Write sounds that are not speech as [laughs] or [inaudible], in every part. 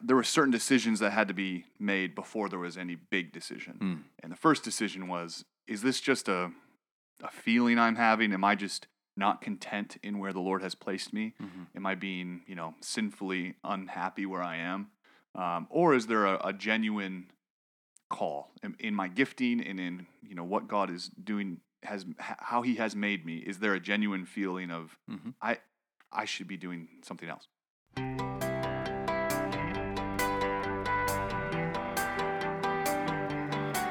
there were certain decisions that had to be made before there was any big decision. Mm. And the first decision was: Is this just a a feeling I'm having? Am I just not content in where the Lord has placed me? Mhm. Am I being, you know, sinfully unhappy where I am? Um, or is there a, a genuine call in, in my gifting and in, you know, what God is doing, has how He has made me? Is there a genuine feeling of Mhm. I, I should be doing something else?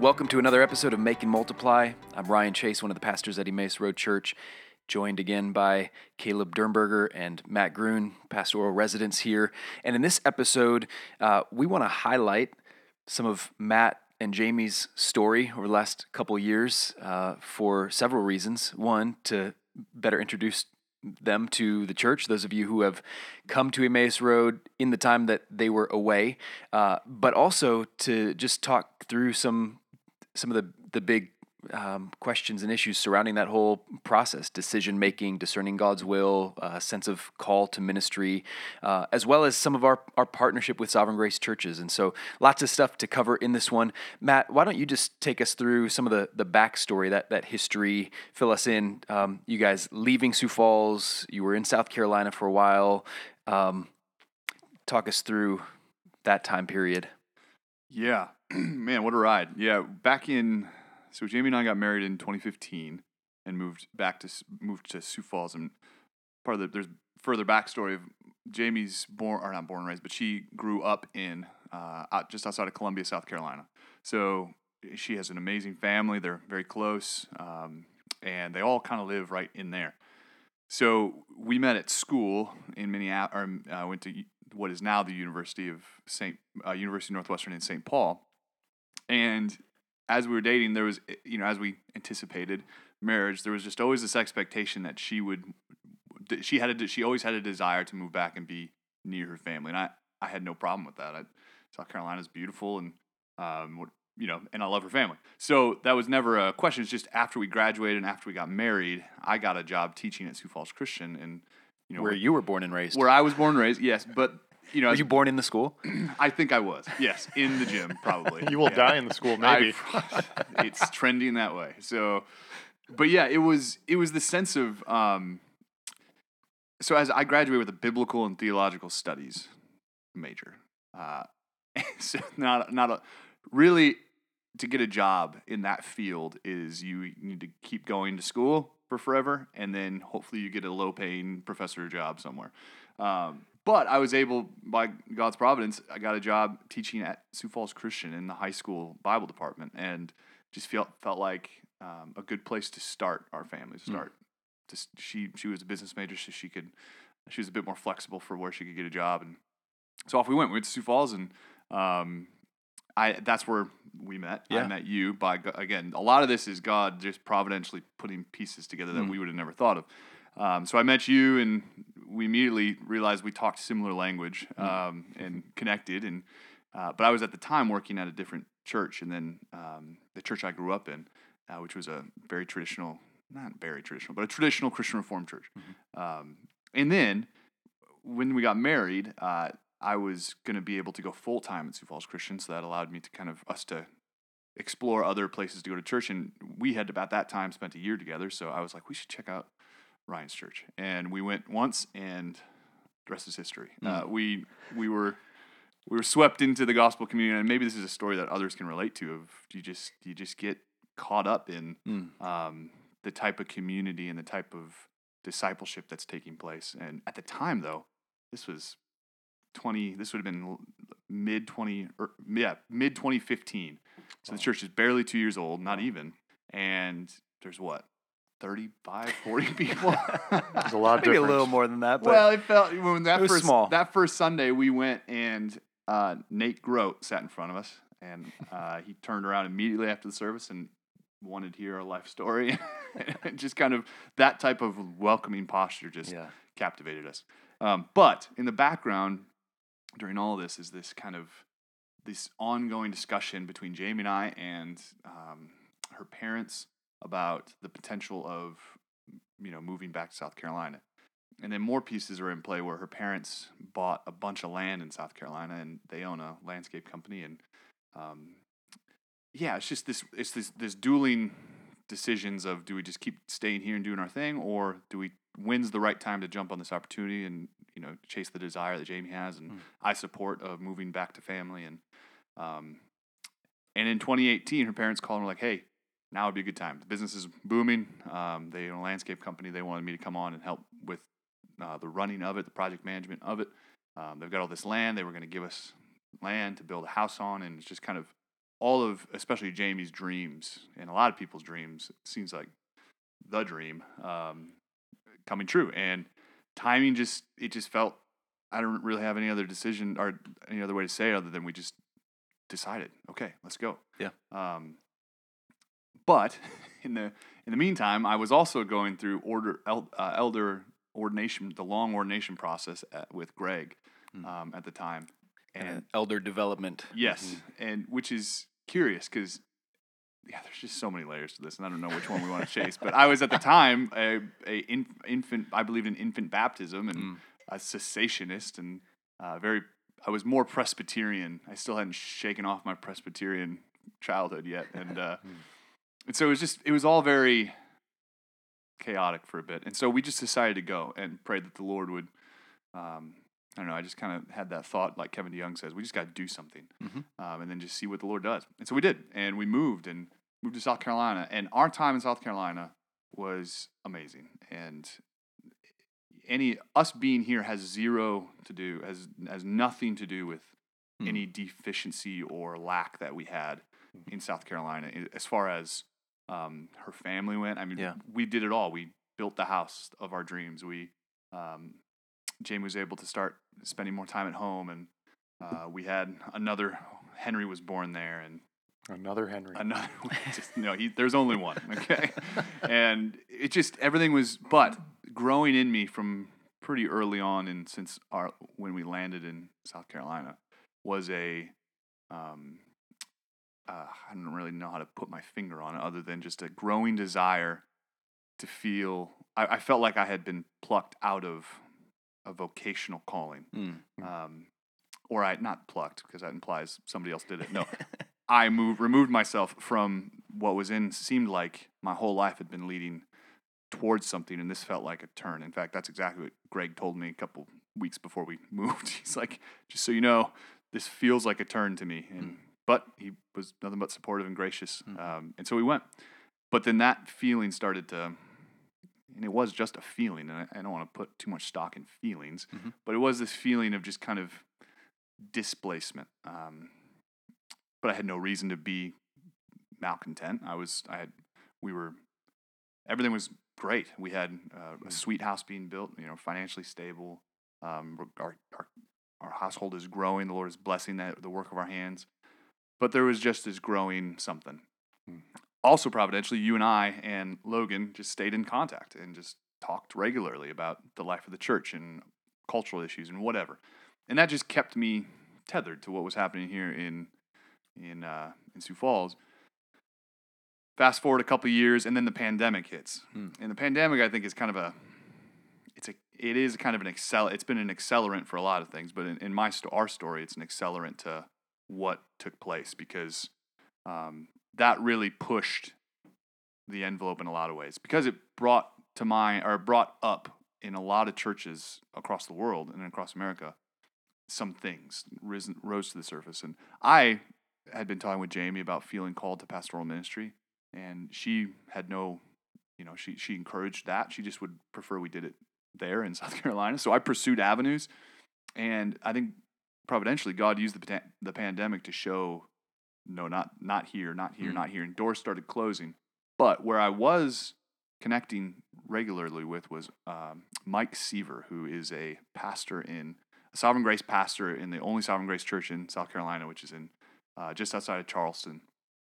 Welcome to another episode of Make and Multiply. I'm Ryan Chase, one of the pastors at Emmaus Road Church, joined again by Caleb Dernberger and Matt Grun, pastoral residents here. And in this episode, uh, we want to highlight some of Matt and Jamie's story over the last couple years uh, for several reasons. One, to better introduce them to the church, those of you who have come to Emmaus Road in the time that they were away, uh, but also to just talk through some some of the the big um, questions and issues surrounding that whole process decision making discerning god's will a sense of call to ministry uh, as well as some of our, our partnership with sovereign grace churches. And so lots of stuff to cover in this one. Matt why don't you just take us through some of the, the backstory that, that history fill us in. Um, you guys leaving sioux falls you were in south carolina for a while. Um, talk us through that time period. Yeah, [clears throat] man, what a ride! Yeah, back in so Jamie and I got married in 2015 and moved back to moved to Sioux Falls. And part of the there's further backstory of Jamie's born or not born and raised, but she grew up in uh, out, just outside of Columbia, South Carolina. So she has an amazing family. They're very close, um, and they all kind of live right in there. So we met at school in Minneapolis. Or, uh, went to what is now the University of Saint uh, University of Northwestern in St. Paul. And as we were dating, there was you know as we anticipated marriage, there was just always this expectation that she would she had a she always had a desire to move back and be near her family, and I I had no problem with that. I, South Carolina is beautiful, and um, what- you know, and I love her family. So that was never a question. It's just after we graduated and after we got married, I got a job teaching at Sioux Falls Christian, and you know where you were born and raised where I was born and raised. Yes, but you know, were as- you born in the school [clears throat] I think I was. Yes, in the gym probably. [laughs] You will Yeah. die in the school, maybe. I- [laughs] it's trending that way. So, but yeah, it was it was the sense of um. So as I graduated with a biblical and theological studies major, uh, [laughs] so not not a really to get a job in that field is you need to keep going to school for forever, and then hopefully you get a low paying professor job somewhere. Um, but I was able, by God's providence, I got a job teaching at Sioux Falls Christian in the high school Bible department, and just felt felt like um, a good place to start our family. To Mm. start, just she she was a business major, so she could she was a bit more flexible for where she could get a job, and so off we went. We went to Sioux Falls, and um, I that's where we met. I Yeah. met you by again. A lot of this is God just providentially putting pieces together that Mm. we would have never thought of. Um, so I met you, and we immediately realized we talked similar language um, and connected. And uh, but I was at the time working at a different church, and then um, the church I grew up in, uh, which was a very traditional, not very traditional, but a traditional Christian Reformed church. Um, and then when we got married, uh, I was going to be able to go full time at Sioux Falls Christian, so that allowed me to kind of us to explore other places to go to church. And we had about that time spent a year together, so I was like, we should check out Ryan's church, and we went once, and the rest is history. Uh, we we were we were swept into the gospel community, and maybe this is a story that others can relate to. Of you just you just get caught up in Mm. um, the type of community and the type of discipleship that's taking place. And at the time, though, this was twenty. This would have been mid twenty, or yeah, mid twenty fifteen. So the church is barely two years old, not even. And there's what 35, [laughs] 40 people. There's a lot [laughs] of maybe a little more than that but well, it felt when that It was first small. that first Sunday we went and uh, Nate Grote sat in front of us, and uh, [laughs] he turned around immediately after the service and wanted to hear our life story. and just kind of that type of welcoming posture just Yeah. captivated us. Um, but in the background during all of this is this kind of this ongoing discussion between Jamie and I and um, her parents about the potential of you know moving back to South Carolina. And then more pieces are in play where her parents bought a bunch of land in South Carolina and they own a landscape company and um, yeah, it's just this it's this this dueling decisions of do we just keep staying here and doing our thing or do we when's the right time to jump on this opportunity and you know chase the desire that Jamie has and Mm. I support of moving back to family and um and in 2018 her parents called and were like hey now would be a good time. The business is booming. Um, they own a landscape company. They wanted me to come on and help with uh, the running of it the project management of it. Um, they've got all this land. They were going to give us land to build a house on and it's just kind of all of especially Jamie's dreams and a lot of people's dreams it seems like the dream um, coming true. And timing just it just felt I don't really have any other decision or any other way to say it other than we just decided okay let's go. Yeah. um, but [laughs] in the in the meantime I was also going through order el, uh, elder ordination the long ordination process at, with Greg Mm. um, at the time And, and elder development. Yes, and which is curious because yeah, there's just so many layers to this, and I don't know which one we want to chase. But I was at the time a, a in, infant. I believed in infant baptism and Mm. a cessationist, and uh, very. I was more Presbyterian. I still hadn't shaken off my Presbyterian childhood yet, and uh, [laughs] and so it was just it was all very chaotic for a bit, and so we just decided to go and pray that the Lord would. Um, I don't know. I just kind of had that thought, like Kevin DeYoung says, we just got to do something, Mhm. um, and then just see what the Lord does. And so we did, and we moved and moved to South Carolina. And our time in South Carolina was amazing. And any us being here has zero to do has has nothing to do with Hmm. any deficiency or lack that we had in South Carolina as far as um, her family went. I mean, Yeah. we did it all. We built the house of our dreams. We um, Jamie was able to start spending more time at home, and uh, we had another. Henry was born there, and Another Henry. another. [laughs] [laughs] just no, he, there's only one. [laughs] Okay, and it just everything was. But growing in me from pretty early on, and since our when we landed in South Carolina, was a. Um, uh, I don't really know how to put my finger on it, other than just a growing desire to feel. I, I felt like I had been plucked out of a vocational calling Mm. um, or I not plucked because that implies somebody else did it. No, [laughs] I moved removed myself from what was in seemed like my whole life had been leading towards something, and this felt like a turn. In fact, that's exactly what Greg told me a couple weeks before we [laughs] moved. He's like, just so you know, this feels like a turn to me, and but he was nothing but supportive and gracious, Mm. um, and so we went. But then that feeling started to. And it was just a feeling, and I, I don't want to put too much stock in feelings, Mhm. but it was this feeling of just kind of displacement. Um, but I had no reason to be malcontent. I was, I had, we were, everything was great. We had uh, a sweet house being built, you know, financially stable. Um, our, our, our household is growing. The Lord is blessing that, the work of our hands. But there was just this growing something. Mm. Also, providentially, you and I and Logan just stayed in contact and just talked regularly about the life of the church and cultural issues and whatever and that just kept me tethered to what was happening here in in uh, in Sioux Falls. Fast forward a couple years, and then the pandemic hits. Hmm. And the pandemic, I think, is kind of a it's a it is kind of an accel. It's been an accelerant for a lot of things, but in, in my sto- our story, it's an accelerant to what took place because um, that really pushed the envelope in a lot of ways because it brought to mind or brought up in a lot of churches across the world and across America some things risen, rose to the surface. And I had been talking with Jamie about feeling called to pastoral ministry, and she had no, you know, she she encouraged that. She just would prefer we did it there in [laughs] South Carolina. So I pursued avenues, and I think providentially God used the the pandemic to show, no, not not here, not here, Mm. not here. And doors started closing. But where I was connecting regularly with was um, Mike Seaver, who is a pastor in a Sovereign Grace pastor in the only Sovereign Grace church in South Carolina, which is in uh, just outside of Charleston.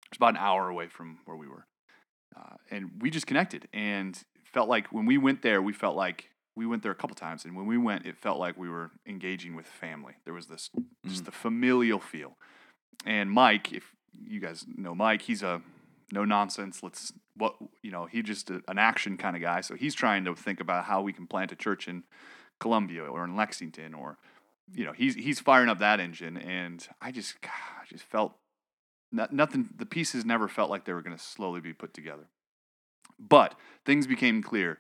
It's about an hour away from where we were, uh, and we just connected and felt like when we went there, we felt like we went there a couple times, and when we went, it felt like we were engaging with family. There was this just mm. the familial feel. And Mike, if you guys know Mike, he's a no nonsense. Let's what you know. He just a, an action kind of guy. So he's trying to think about how we can plant a church in Columbia or in Lexington or you know he's he's firing up that engine. And I just God, I just felt no, nothing. The pieces never felt like they were going to slowly be put together. But things became clear,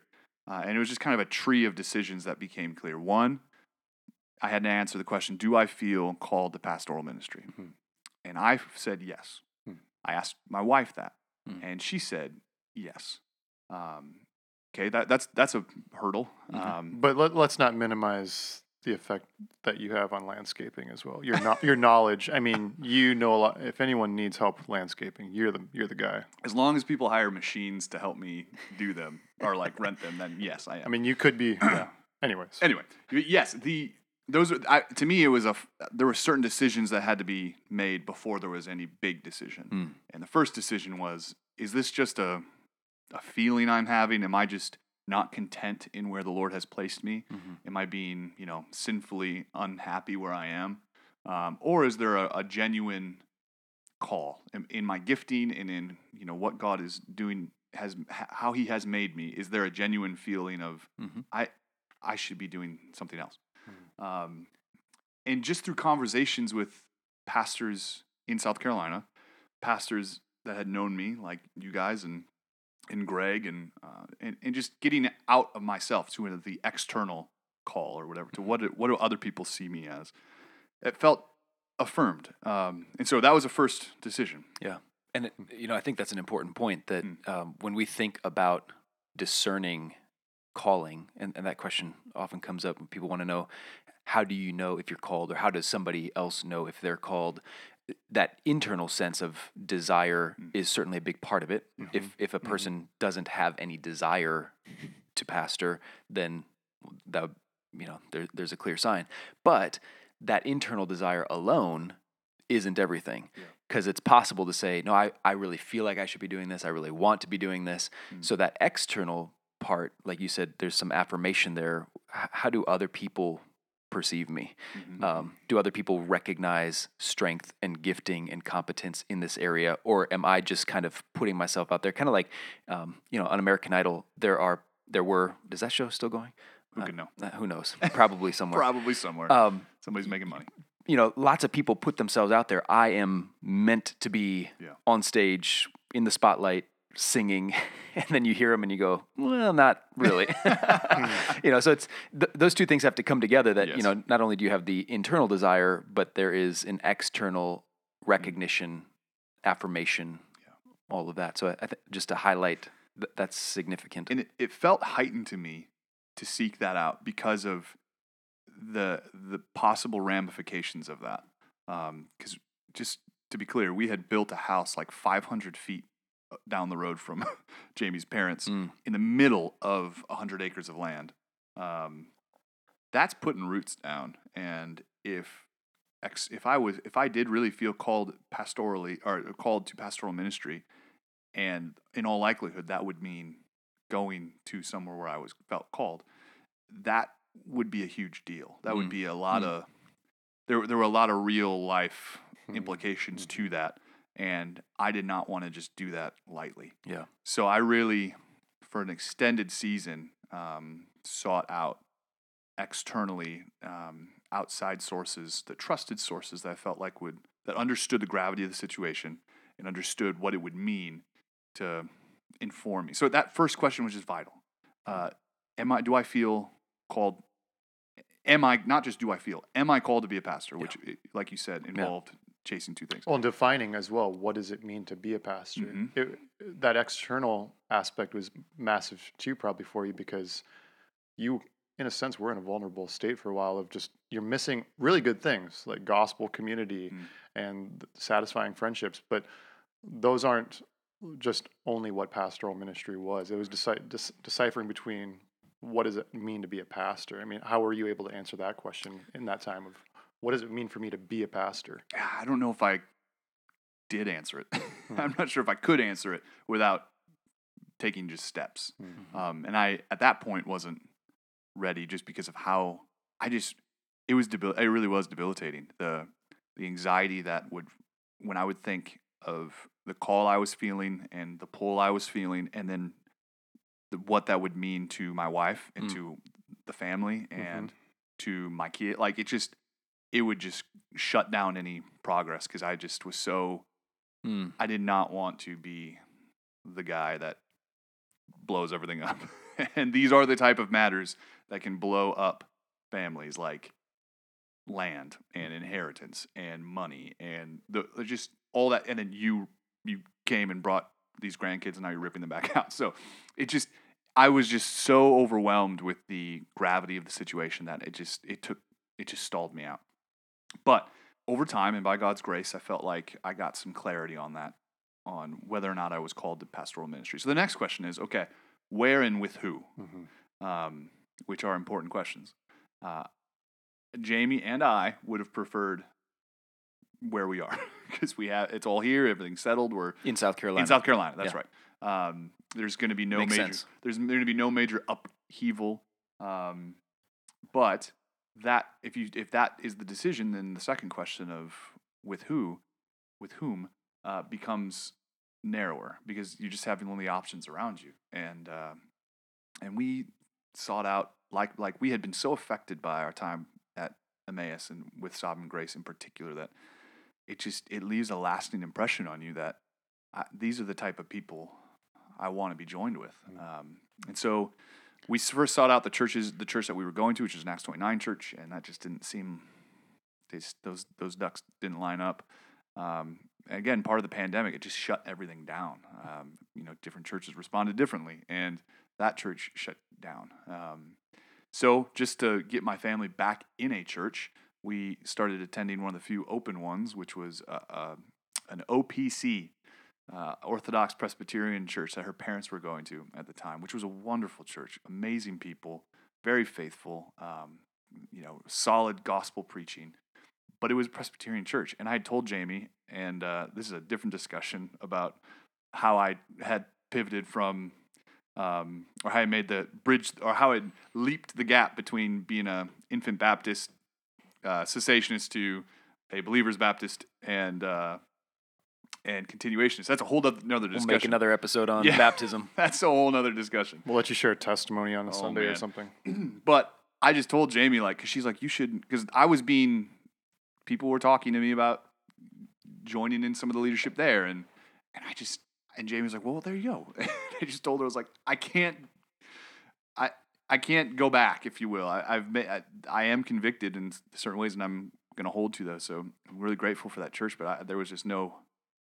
uh, and it was just kind of a tree of decisions that became clear. One, I had to answer the question: Do I feel called to pastoral ministry? Mhm. And I said yes. Hmm. I asked my wife that, Hmm. and she said yes. Um, okay, that that's that's a hurdle. Mhm. Um, But let, let's not minimize the effect that you have on landscaping as well. Your no, your knowledge. I mean, you know a lot. If anyone needs help with landscaping, you're the you're the guy. as long as people hire machines to help me do them or like rent them, then yes, I am. I mean, you could be. Yeah. Anyways, Anyway, yes, the those are I, to me it was a there were certain decisions that had to be made before there was any big decision. Mm. And the first decision was is this just a a feeling I'm having? Am I just not content in where the Lord has placed me? Mhm. Am I being, you know, sinfully unhappy where I am? Um, or is there a, a genuine call in, in my gifting and in, you know, what God is doing has how he has made me? Is there a genuine feeling of Mhm. I I should be doing something else? Um, and just through conversations with pastors in South Carolina, pastors that had known me, like you guys and and Greg, and uh, and, and just getting out of myself to the external call or whatever to what do, what do other people see me as? It felt affirmed, um, and so that was a first decision. Yeah. And, it, you know, I think that's an important point that Mm. um, when we think about discerning calling, and, and that question often comes up when people want to know, how do you know if you're called, or how does somebody else know if they're called? That internal sense of desire Mm. is certainly a big part of it. If if a person doesn't have any desire to pastor, then that you know there, there's a clear sign. But that internal desire alone isn't everything Yeah. because it's possible to say no I, I really feel like i should be doing this i really want to be doing this Mm. so that external part like you said there's some affirmation there H- how do other people perceive me Mhm. um, do other people recognize strength and gifting and competence in this area or am i just kind of putting myself out there kind of like um, you know on american idol there are there were does that show still going Who Uh, could know? uh, who knows probably somewhere [laughs] Probably somewhere. um, Somebody's making money. you know, lots of people put themselves out there. I am meant to be Yeah. on stage in the spotlight singing, [laughs] and then you hear them and you go, well, not really. [laughs] you know, so it's th- those two things have to come together. That you know, not only do you have the internal desire, but there is an external recognition, affirmation, all of that. So I, th- just to highlight th- that's significant. and it, it felt heightened to me to seek that out because of the the possible ramifications of that. Um, because just to be clear, we had built a house like 500 feet down the road from [laughs] Jamie's parents Mm. in the middle of 100 acres of land. Um, that's putting roots down, and if ex, if I was if I did really feel called pastorally or called to pastoral ministry, and in all likelihood that would mean going to somewhere where I was felt called, that would be a huge deal. That would Mm. be a lot Mm. of there. There were a lot of real life Hmm. implications to that, and I did not want to just do that lightly. Yeah. So I really, for an extended season, um, sought out externally um, outside sources, the trusted sources that I felt like would that understood the gravity of the situation and understood what it would mean to inform me. So that first question was just vital. Uh, am I? Do I feel called? Am I not just do I feel? Am I called to be a pastor? Which, i- like you said, involved chasing two things. Well, and defining as well, what does it mean to be a pastor? Mhm. It, that external aspect was massive too, probably for you because you, in a sense, were in a vulnerable state for a while of just you're missing really good things like gospel community Mm. and satisfying friendships, but those aren't just only what pastoral ministry was. It was deci- dec- deciphering between what does it mean to be a pastor. I mean, how were you able to answer that question in that time of what does it mean for me to be a pastor? I don't know if I did answer it. [laughs] I'm not sure if I could answer it without taking just steps. Mhm. Um, and I at that point wasn't ready just because of how I just it was debil- it really was debilitating the the anxiety that would when I would think of the call I was feeling and the pull I was feeling and then the, what that would mean to my wife and Mm. to the family Mm-hmm. and to my kid like it just it would just shut down any progress because I just was so Mm. I did not want to be the guy that blows everything up. [laughs] and these are the type of matters that can blow up families like land and inheritance and money and the the just all that and then you you came and brought these grandkids and now you're ripping them back [laughs] out. So it just I was just so overwhelmed with the gravity of the situation that it just it took it just stalled me out. But over time and by God's grace, I felt like I got some clarity on that, on whether or not I was called to pastoral ministry. So the next question is okay, where and with who? Mhm. Um, which are important questions. Uh, Jamie and I would have preferred where we are [laughs] because we have it's all here, everything's settled. We're In South Carolina. in South Carolina. That's Yeah. right. Um, there's going to be no Makes major. sense. There's going to be no major upheaval. Um, but that if you if that is the decision, then the second question of with who, with whom, uh, becomes narrower because you're just have only options around you, and uh, and we sought out like like we had been so affected by our time at Emmaus and with Sovereign Grace in particular that it just it leaves a lasting impression on you that I, these are the type of people I want to be joined with. Um, and so we first sought out the churches, the church that we were going to, which is an Acts 29 church, and that just didn't seem, they, those, those ducks didn't line up. Um, again, part of the pandemic, it just shut everything down. Um, you know, different churches responded differently, and that church shut down. Um, so just to get my family back in a church, we started attending one of the few open ones, which was uh, uh, an OPC, uh, Orthodox Presbyterian church that her parents were going to at the time, which was a wonderful church, amazing people, very faithful, um, you know, solid gospel preaching. But it was a Presbyterian church, and I had told Jamie, and uh, this is a different discussion about how I had pivoted from, um, or how I made the bridge, or how I leaped the gap between being a infant Baptist uh, cessationist to a believers Baptist and uh, and continuationist. That's a whole other another We'll make another episode on Yeah. [laughs] baptism. That's a whole other discussion. We'll let you share a testimony on a Oh, Sunday or something. [clears throat] but I just told Jamie like, cause she's like, you should, because I was being, people were talking to me about joining in some of the leadership there, and and I just and Jamie's like, well, there you go. [laughs] I just told her I was like, I can't, I I can't go back, if you will. I, I've made, I, I am convicted in certain ways, and I'm gonna hold to those. So I'm really grateful for that church, but I, there was just no,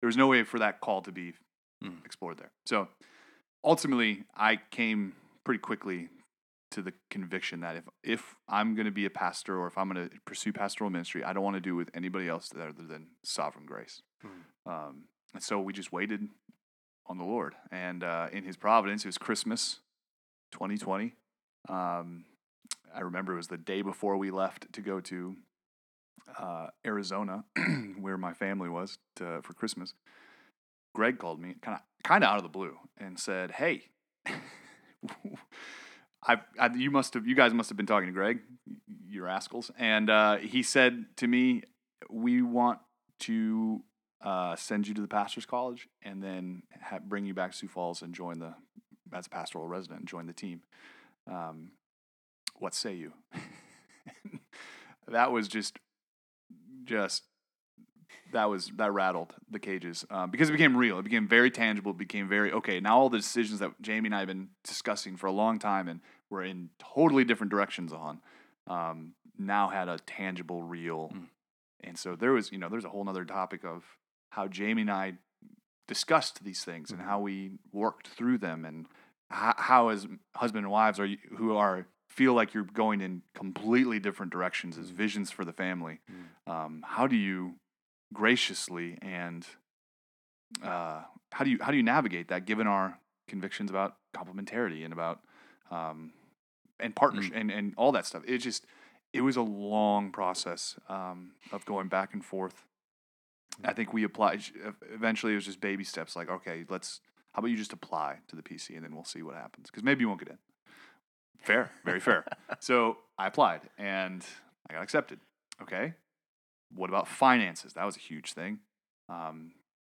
there was no way for that call to be Mm. explored there. So ultimately, I came pretty quickly to the conviction that if if I'm going to be a pastor or if I'm going to pursue pastoral ministry, I don't want to do it with anybody else other than sovereign grace. Um, and so we just waited on the Lord, and uh, in His providence, it was Christmas, 2020. Um, I remember it was the day before we left to go to uh, Arizona, [clears throat] where my family was to, for Christmas. Greg called me, kind of kind of out of the blue, and said, "Hey." [laughs] I, I, you must have, you guys must have been talking to Greg, you rascals, and uh, he said to me, "We want to uh, send you to the pastors' college, and then ha- bring you back to Sioux Falls and join the as a pastoral resident and join the team." Um, what say you? [laughs] that was just, just that was that rattled the cages um, because it became real. It became very tangible. It became very okay. Now all the decisions that Jamie and I have been discussing for a long time and we're in totally different directions on um, now had a tangible, real. Mm. And so there was, you know, there's a whole other topic of how Jamie and I discussed these things and Mhm. how we worked through them and how, how as husband and wives are who are feel like you're going in completely different directions as Mhm. visions for the family. Mm. Um, how do you graciously and uh, how do you how do you navigate that given our convictions about complementarity and about um, and partnership and, and all that stuff it just it was a long process um, of going back and forth I think we applied. Eventually, it was just baby steps. Like, okay, let's. How about you just apply to the PC and then we'll see what happens? Because maybe you won't get in. Fair, very fair. [laughs] so I applied and I got accepted. Okay. What about finances? That was a huge thing. Um,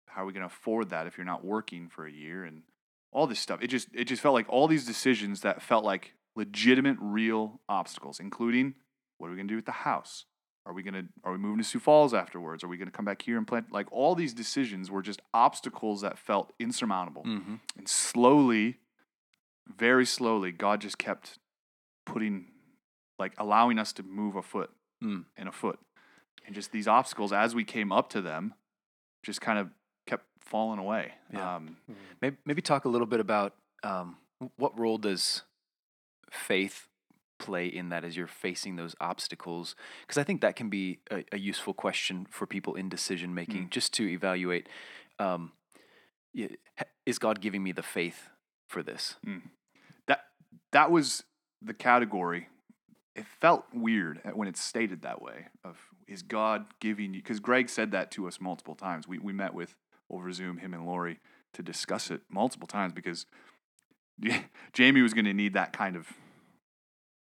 how are we going to afford that if you're not working for a year and all this stuff? It just it just felt like all these decisions that felt like legitimate, real obstacles, including what are we going to do with the house? Are we gonna are we moving to Sioux Falls afterwards? Are we gonna come back here and plant like all these decisions were just obstacles that felt insurmountable. Mm-hmm. And slowly, very slowly, God just kept putting like allowing us to move a foot Mm. and a foot. And just these obstacles as we came up to them just kind of kept falling away. Yeah. Um, Maybe, maybe talk a little bit about um, what role does faith play in that as you're facing those obstacles? Because I think that can be a, a useful question for people in decision making, just to evaluate: um, Is God giving me the faith for this? that that was the category. It felt weird when it's stated that way. Of is God giving you? Because Greg said that to us multiple times. We we met with over Zoom him and Lori to discuss it multiple times because [laughs] Jamie was going to need that kind of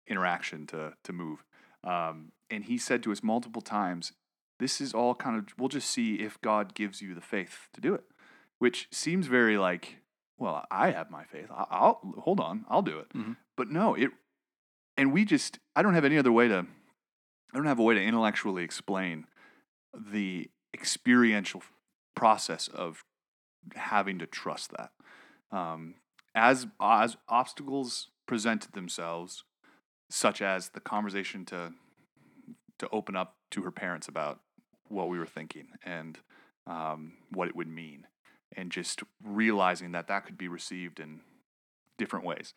interaction to to move. Um, and he said to us multiple times, "This is all kind of. We'll just see if God gives you the faith to do it." Which seems very like, well, I have my faith. I'll hold on. I'll do it. Mhm. But no, it. And we just. I don't have any other way to. I don't have a way to intellectually explain the experiential process of having to trust that. Um, as as obstacles presented themselves, such as the conversation to to open up to her parents about what we were thinking and um, what it would mean, and just realizing that that could be received in different ways.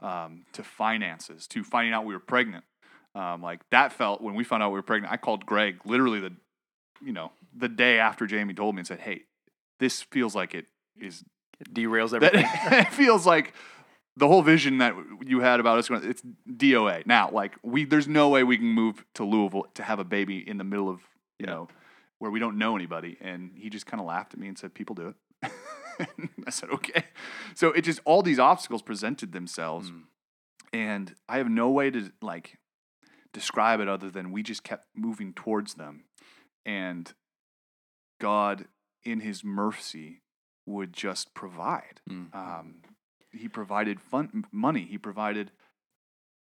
Um, to finances, to finding out we were pregnant, um, like that felt when we found out we were pregnant. I called Greg literally the, you know, the day after Jamie told me and said, "Hey, this feels like it is It derails everything. [laughs] it feels like the whole vision that you had about us going it's DOA. Now, like we there's no way we can move to Louisville to have a baby in the middle of, you Yeah. know, where we don't know anybody and he just kind of laughed at me and said people do it. [laughs] I said, "Okay." So it just all these obstacles presented themselves Mm. and I have no way to like describe it other than we just kept moving towards them and God in his mercy would just provide Mm. um, he provided fun money. He provided.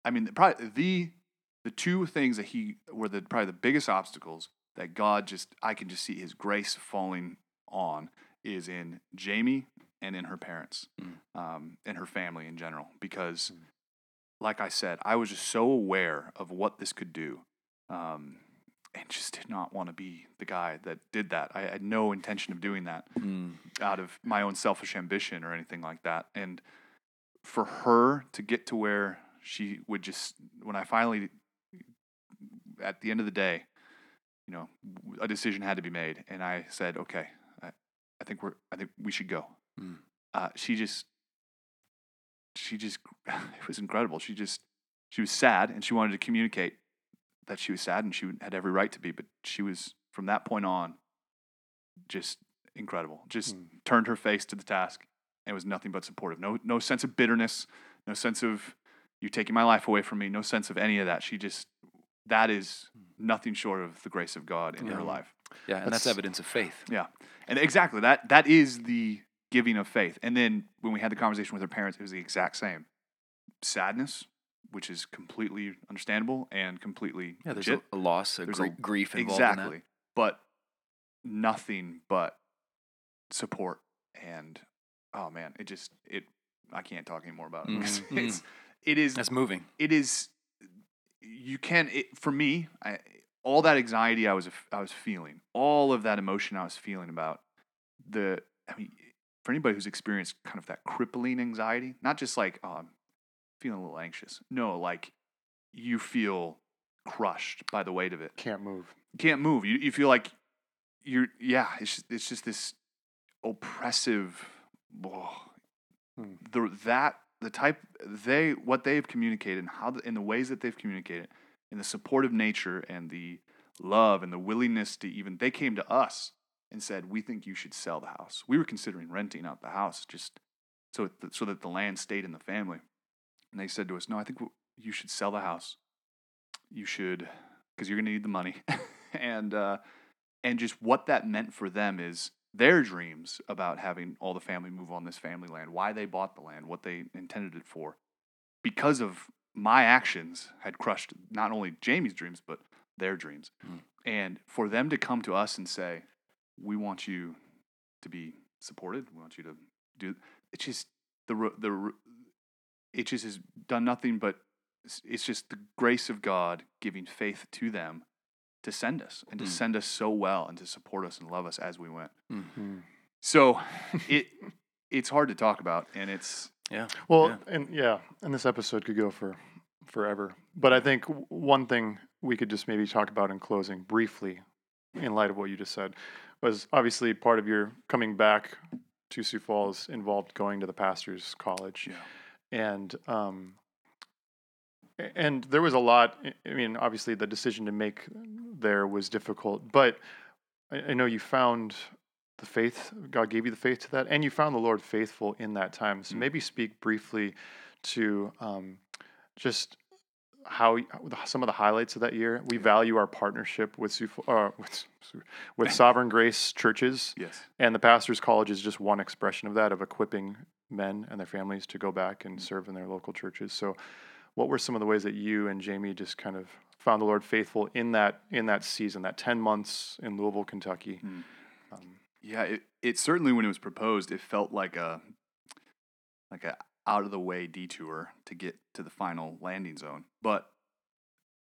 I mean, probably the the two things that he were the probably the biggest obstacles that God just I can just see His grace falling on is in Jamie and in her parents, Mm. um, and her family in general. Because, like I said, I was just so aware of what this could do, um, and just did not want to be the guy that did that. I had no intention of doing that Mm. out of my own selfish ambition or anything like that. And for her to get to where she would just, when I finally, at the end of the day, you know, a decision had to be made, and I said, okay, I, think we're, I think we should go. Mm. Uh, she just, she just, [laughs] it was incredible. She just, she was sad, and she wanted to communicate that she was sad, and she had every right to be. But she was from that point on, just incredible. Just Mm. turned her face to the task and was nothing but supportive. No, no sense of bitterness, no sense of you taking my life away from me, no sense of any of that. She just, that is nothing short of the grace of God in her life. Yeah, and that's That's- evidence of faith. Yeah. And exactly that, that is the giving of faith. And then when we had the conversation with her parents, it was the exact same sadness, which is completely understandable and completely Yeah, there's a, a loss, a There's gr- a- grief involved exactly but nothing but support and oh man it just it i can't talk anymore about it 'cause Mhm, [laughs] it's it is in. That's moving. it is you can it, for me I, all that anxiety i was i was feeling all of that emotion i was feeling about the i mean for anybody who's experienced kind of that crippling anxiety not just like oh i'm feeling a little anxious no like you feel crushed by the weight of it Can't move. can't move. You you feel like you're yeah. It's just, it's just this oppressive. Oh, Hmm. the that the type they what they've communicated and how the, in the ways that they've communicated in the supportive nature and the love and the willingness to even they came to us and said, "We think you should sell the house." We were considering renting out the house just so so that the land stayed in the family. And they said to us, "No, I think you should sell the house. You should, because you're going to need the money." [laughs] and uh, and just what that meant for them is their dreams about having all the family move on this family land, why they bought the land, what they intended it for, because of my actions had crushed not only Jamie's dreams but their dreams. Mm. And for them to come to us and say, "We want you to be supported. We want you to do." It's just the the it just has done nothing but it's just the grace of God giving faith to them to send us and to Mm. send us so well and to support us and love us as we went. Mm. So [laughs] it it's hard to talk about and it's Yeah. Well, Yeah. and yeah, and this episode could go for forever. But I think one thing we could just maybe talk about in closing briefly, in light of what you just said, was obviously part of your coming back to Sioux Falls involved going to the pastors' college, yeah. and um, and there was a lot. I- I mean, obviously the decision to make there was difficult, but I, I know you found the faith god gave you the faith to that and you found the lord faithful in that time so Mm. maybe speak briefly to um, just how some of the highlights of that year we value our partnership with uh, with, with [laughs] sovereign grace churches Yes. and the pastors college is just one expression of that of equipping men and their families to go back and serve in their local churches so what were some of the ways that you and jamie just kind of found the lord faithful in that in that season that 10 months in louisville kentucky Mm. um, Yeah, it, it certainly when it was proposed, it felt like a like a out of the way detour to get to the final landing zone. But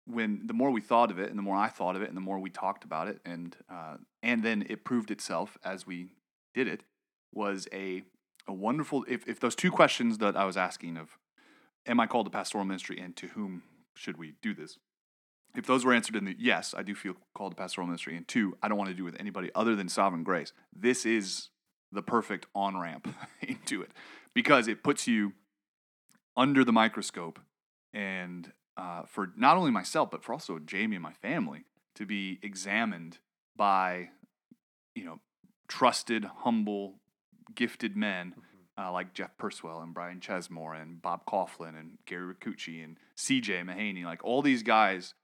when the more we thought of it, and the more I thought of it, and the more we talked about it, and uh, and then it proved itself as we did it, was a a wonderful. If if those two questions that I was asking of, am I called to pastoral ministry, and to whom should we do this? If those were answered in the yes, I do feel called to pastoral ministry, and two, I don't want to do with anybody other than sovereign grace. This is the perfect on ramp [laughs] into it because it puts you under the microscope, and uh, for not only myself but for also Jamie and my family to be examined by, you know, trusted, humble, gifted men uh, like Jeff Purswell and Brian Chesemore and Bob Kauflin and Gary Ricucci and CJ Mahaney, like all these guys,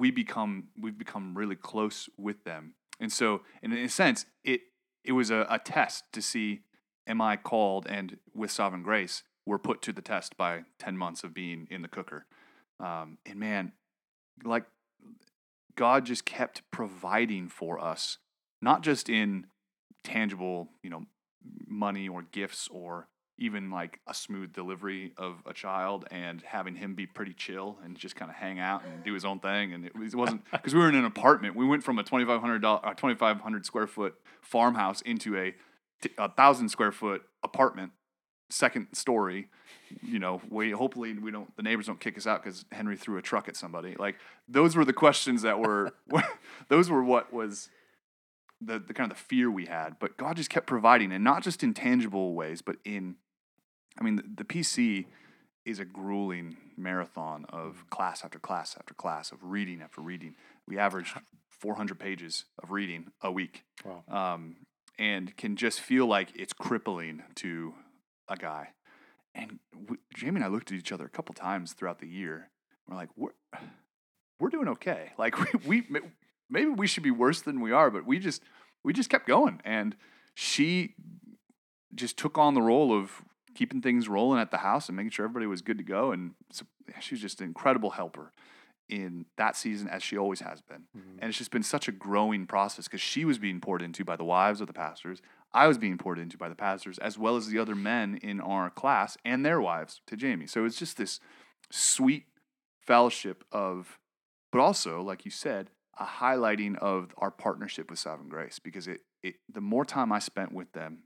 we become we've become really close with them, and so in a sense, it it was a, a test to see am I called, and with sovereign grace, we're put to the test by ten months of being in the cooker, um, and man, like God just kept providing for us, not just in tangible, you know, money or gifts or even like a smooth delivery of a child and having him be pretty chill and just kind of hang out and do his own thing. And it, was, it wasn't [laughs] because we were in an apartment. We went from a twenty five hundred dollar, twenty five hundred square foot farmhouse into a thousand square foot apartment, second story. You know, we hopefully we don't the neighbors don't kick us out because Henry threw a truck at somebody. Like those were the questions that were [laughs] [laughs] those were what was the, the kind of the fear we had, but God just kept providing, and not just in tangible ways, but in, I mean, the, the PC is a grueling marathon of class after class after class of reading after reading. We averaged [laughs] 400 pages of reading a week, wow um, and can just feel like it's crippling to a guy. And we, Jamie and I looked at each other a couple times throughout the year. We're like, we're we're doing okay. [laughs] Like we, we maybe we should be worse than we are, but we just we just kept going. And she just took on the role of keeping things rolling at the house and making sure everybody was good to go. And so, she was just an incredible helper in that season, as she always has been. Mhm. And it's just been such a growing process because she was being poured into by the wives of the pastors. I was being poured into by the pastors, as well as the other men in our class and their wives to Jamie. So it's just this sweet fellowship of, but also, like you said, a highlighting of our partnership with Sovereign Grace because it, it the more time I spent with them,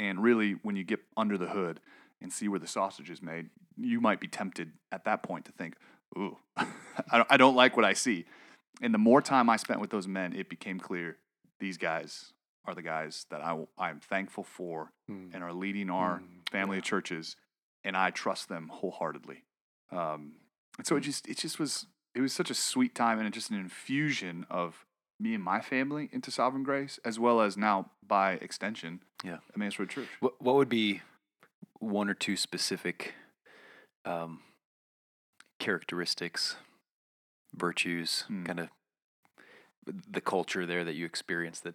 and really when you get under the hood and see where the sausage is made, you might be tempted at that point to think, ooh, [laughs] I, don't, like what I see. And the more time I spent with those men, it became clear these guys are the guys that I, I'm thankful for Mm. and are leading our Mm, family yeah. of churches, and I trust them wholeheartedly. Um, and so it Mm. just it just was it was such a sweet time and just an infusion of me and my family into Sovereign Grace, as well as now by extension, Yeah. Emmaus Road Church. What what would be one or two specific um, characteristics, virtues, Hmm. kind of the culture there that you experience that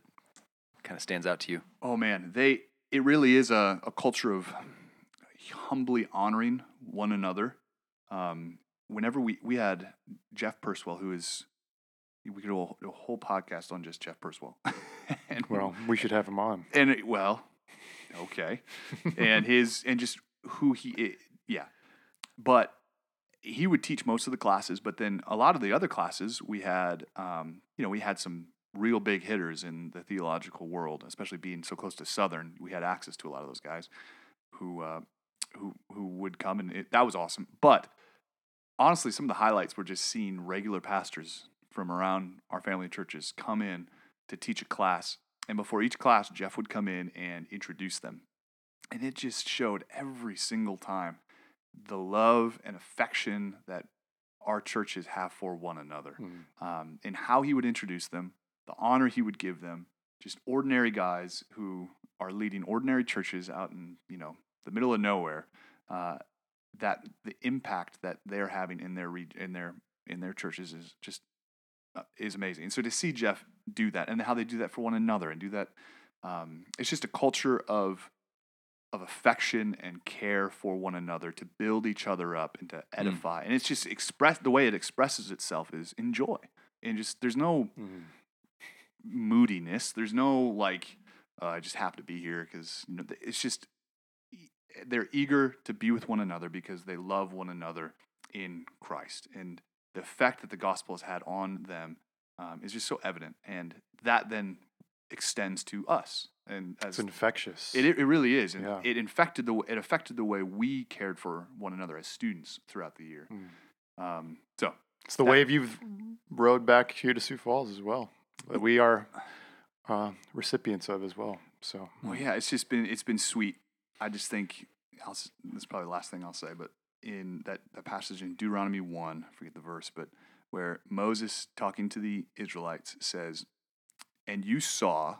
kind of stands out to you? Oh man, they it really is a, a culture of humbly honoring one another. Um, whenever we we had Jeff Purswell, who is we could do a, a whole podcast on just Jeff Purswell. [laughs] and, Well, we should have him on. and it, well, okay, [laughs] and his and just who he is, yeah, but he would teach most of the classes, but then a lot of the other classes we had, um, you know, we had some real big hitters in the theological world, especially being so close to Southern. We had access to a lot of those guys who uh, who who would come, and it, that was awesome. But honestly, some of the highlights were just seeing regular pastors from around our family churches come in to teach a class, and before each class, Jeff would come in and introduce them, and it just showed every single time the love and affection that our churches have for one another, Mm. um, and how he would introduce them, the honor he would give them, just ordinary guys who are leading ordinary churches out in you know the middle of nowhere. Uh, that the impact that they're having in their re- in their in their churches is just is amazing. And so to see Jeff do that and how they do that for one another and do that, um, it's just a culture of of affection and care for one another to build each other up and to edify. And it's just express the way it expresses itself is in joy. And just there's no Mm. moodiness. There's no like uh, I just have to be here because you know, it's just they're eager to be with one another because they love one another in Christ, and the effect that the gospel has had on them um, is just so evident, and that then extends to us. And as It's infectious. it, it really is, and Yeah. it infected the it affected the way we cared for one another as students throughout the year. Mm. Um, so It's the that- wave you've rode back here to Sioux Falls as well. That we are uh, recipients of as well. So Well, yeah, it's just been it's been sweet. I just think I'll, this is probably the last thing I'll say, but in that, that passage in Deuteronomy one, I forget the verse, but where Moses talking to the Israelites says, "And you saw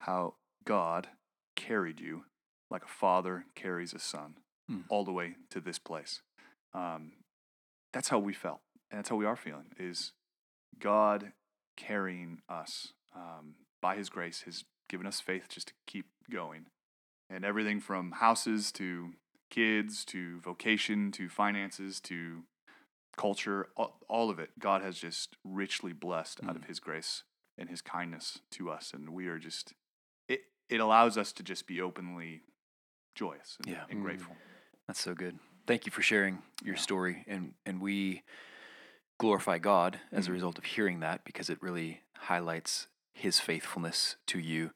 how God carried you like a father carries a son Hmm. all the way to this place." Um, that's how we felt, and that's how we are feeling. Is God carrying us um, by His grace has given us faith just to keep going, and everything from houses to kids to vocation to finances to culture, all, all of it, God has just richly blessed out of Mm. His grace and His kindness to us, and we are just it. It allows us to just be openly joyous and, Yeah. and Mm. grateful. That's so good. Thank you for sharing your Yeah. story, and and we glorify God as a Mhm. result of hearing that because it really highlights His faithfulness to you,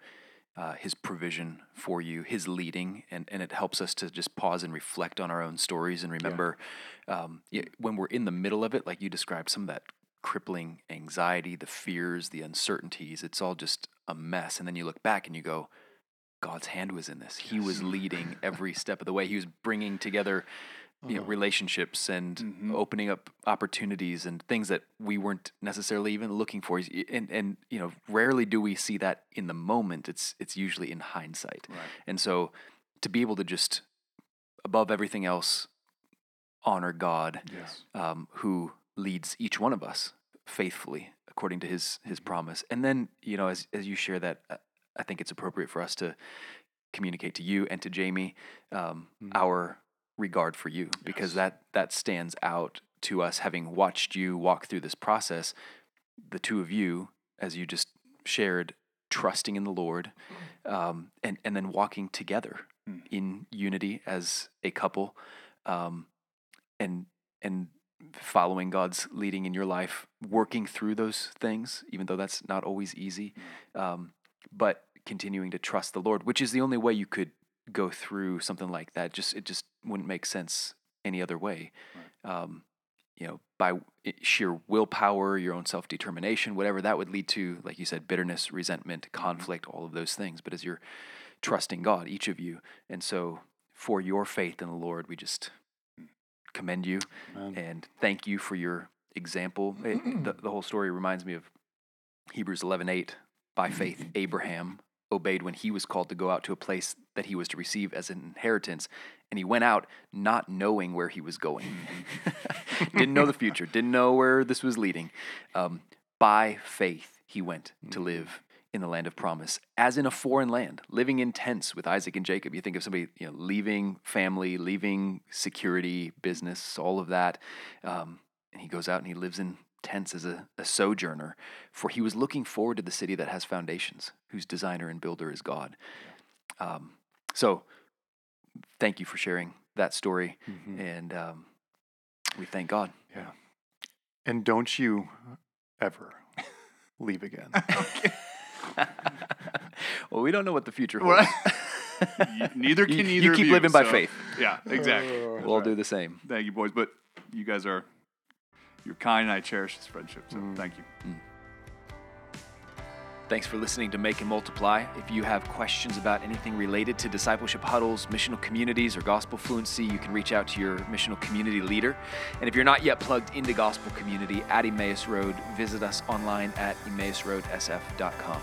uh, His provision for you, His leading, and and it helps us to just pause and reflect on our own stories and remember um, y- when we're in the middle of it, like you described, some of that crippling anxiety, the fears, the uncertainties. It's all just a mess, and then you look back and you go. God's hand was in this. He was leading [laughs] every step of the way. He was bringing together you know, Uh-huh. relationships and Mhm. opening up opportunities and things that we weren't necessarily even looking for. And and you know, rarely do we see that in the moment. It's it's usually in hindsight. Right. And so to be able to just above everything else honor God Yes. um, who leads each one of us faithfully according to his his promise. And then, you know, as as you share that, uh, I think it's appropriate for us to communicate to you and to Jamie um, Mm. our regard for you because Yes. that that stands out to us having watched you walk through this process. The two of you, as you just shared, trusting in the Lord, um, and and then walking together Mm. in unity as a couple, um, and and following God's leading in your life, working through those things, even though that's not always easy, um, but continuing to trust the Lord, which is the only way you could go through something like that. Just it just wouldn't make sense any other way. Um, you know, by sheer willpower, your own self determination, whatever that would lead to, like you said, bitterness, resentment, conflict, all of those things. But as you're trusting God, each of you, and so for your faith in the Lord, we just commend you Amen. and thank you for your example. It, the, [clears throat] the whole story reminds me of Hebrews 11:8 By faith [clears throat] Abraham obeyed when he was called to go out to a place that he was to receive as an inheritance and he went out not knowing where he was going. [laughs] didn't know the future, didn't know where this was leading. Um, by faith he went to live in the land of promise, as in a foreign land, living in tents with Isaac and Jacob. You think of somebody, you know, leaving family, leaving security, business, all of that, um, and he goes out and he lives in tents as a, a sojourner. For he was looking forward to the city that has foundations, whose designer and builder is God. Um, so, thank you for sharing that story, Mhm. and um, we thank God. Yeah. And don't you ever leave again. [laughs] well, we don't know what the future Well, holds. [laughs] Y- neither can you either of keep living by so- faith. Yeah, exactly. That's we'll right. do the same. Thank you, boys. But you guys are you're kind, and I cherish this friendship. So Mm. thank you. Thanks for listening to Make and Multiply. If you have questions about anything related to discipleship huddles, missional communities, or gospel fluency, you can reach out to your missional community leader. And if you're not yet plugged into gospel community at Emmaus Road, visit us online at emmausroadsf.com.